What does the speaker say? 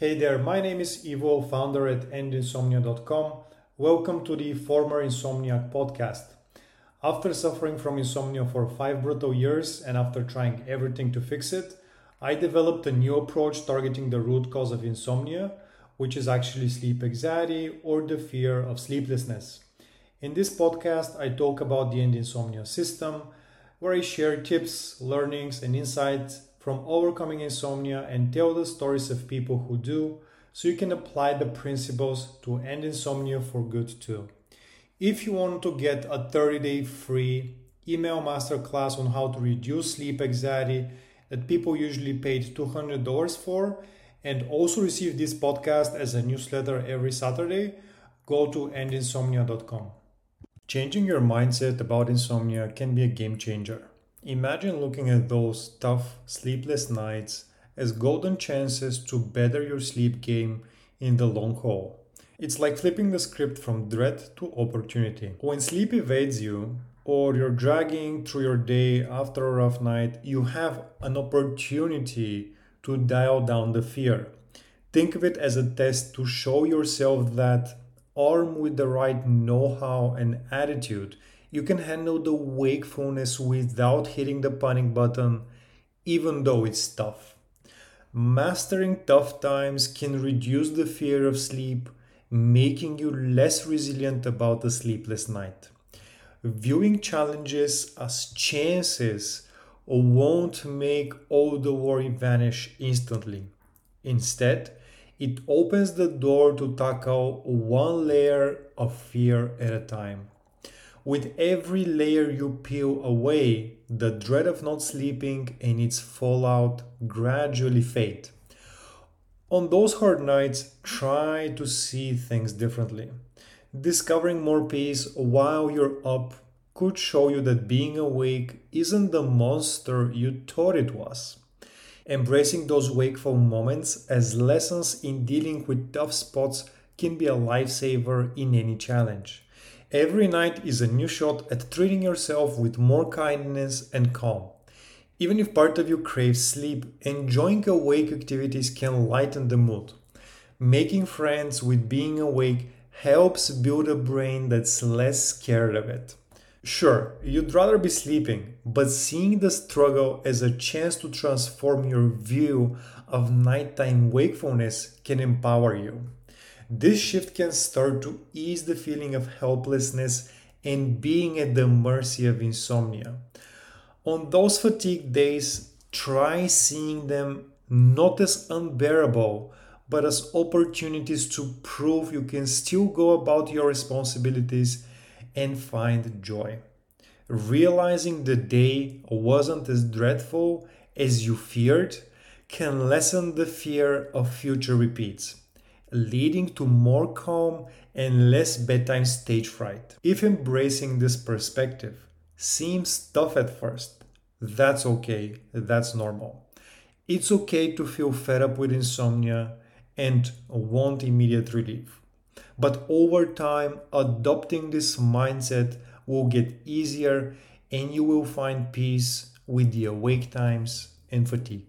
Hey there, my name is Ivo, founder at endinsomnia.com. Welcome to the Former Insomniac podcast. After suffering from insomnia for five brutal years and after trying everything to fix it, I developed a new approach targeting the root cause of insomnia, which is actually sleep anxiety or the fear of sleeplessness. In this podcast, I talk about the End Insomnia system, where I share tips, learnings, and insights from overcoming insomnia and tell the stories of people who do so you can apply the principles to end insomnia for good too. If you want to get a 30 day free email masterclass on how to reduce sleep anxiety that people usually paid $200 for, and also receive this podcast as a newsletter every Saturday, go to endinsomnia.com. Changing your mindset about insomnia can be a game changer. Imagine looking at those tough, sleepless nights as golden chances to better your sleep game in the long haul. It's like flipping the script from dread to opportunity. When sleep evades you, or you're dragging through your day after a rough night, you have an opportunity to dial down the fear. Think of it as a test to show yourself that, armed with the right know how and attitude, you can handle the wakefulness without hitting the panic button, even though it's tough. Mastering tough times can reduce the fear of sleep, making you less resilient about a sleepless night. Viewing challenges as chances won't make all the worry vanish instantly. Instead, it opens the door to tackle one layer of fear at a time. With every layer you peel away, the dread of not sleeping and its fallout gradually fade. On those hard nights, try to see things differently. Discovering more peace while you're up could show you that being awake isn't the monster you thought it was. Embracing those wakeful moments as lessons in dealing with tough spots can be a lifesaver in any challenge. Every night is a new shot at treating yourself with more kindness and calm. Even if part of you craves sleep, enjoying awake activities can lighten the mood. Making friends with being awake helps build a brain that's less scared of it. Sure, you'd rather be sleeping, but seeing the struggle as a chance to transform your view of nighttime wakefulness can empower you. This shift can start to ease the feeling of helplessness and being at the mercy of insomnia. On those fatigue days, try seeing them not as unbearable, but as opportunities to prove you can still go about your responsibilities and find joy. Realizing the day wasn't as dreadful as you feared can lessen the fear of future repeats leading to more calm and less bedtime stage fright. If embracing this perspective seems tough at first, that's okay, that's normal. It's okay to feel fed up with insomnia and want immediate relief. But over time, adopting this mindset will get easier and you will find peace with the awake times and fatigue.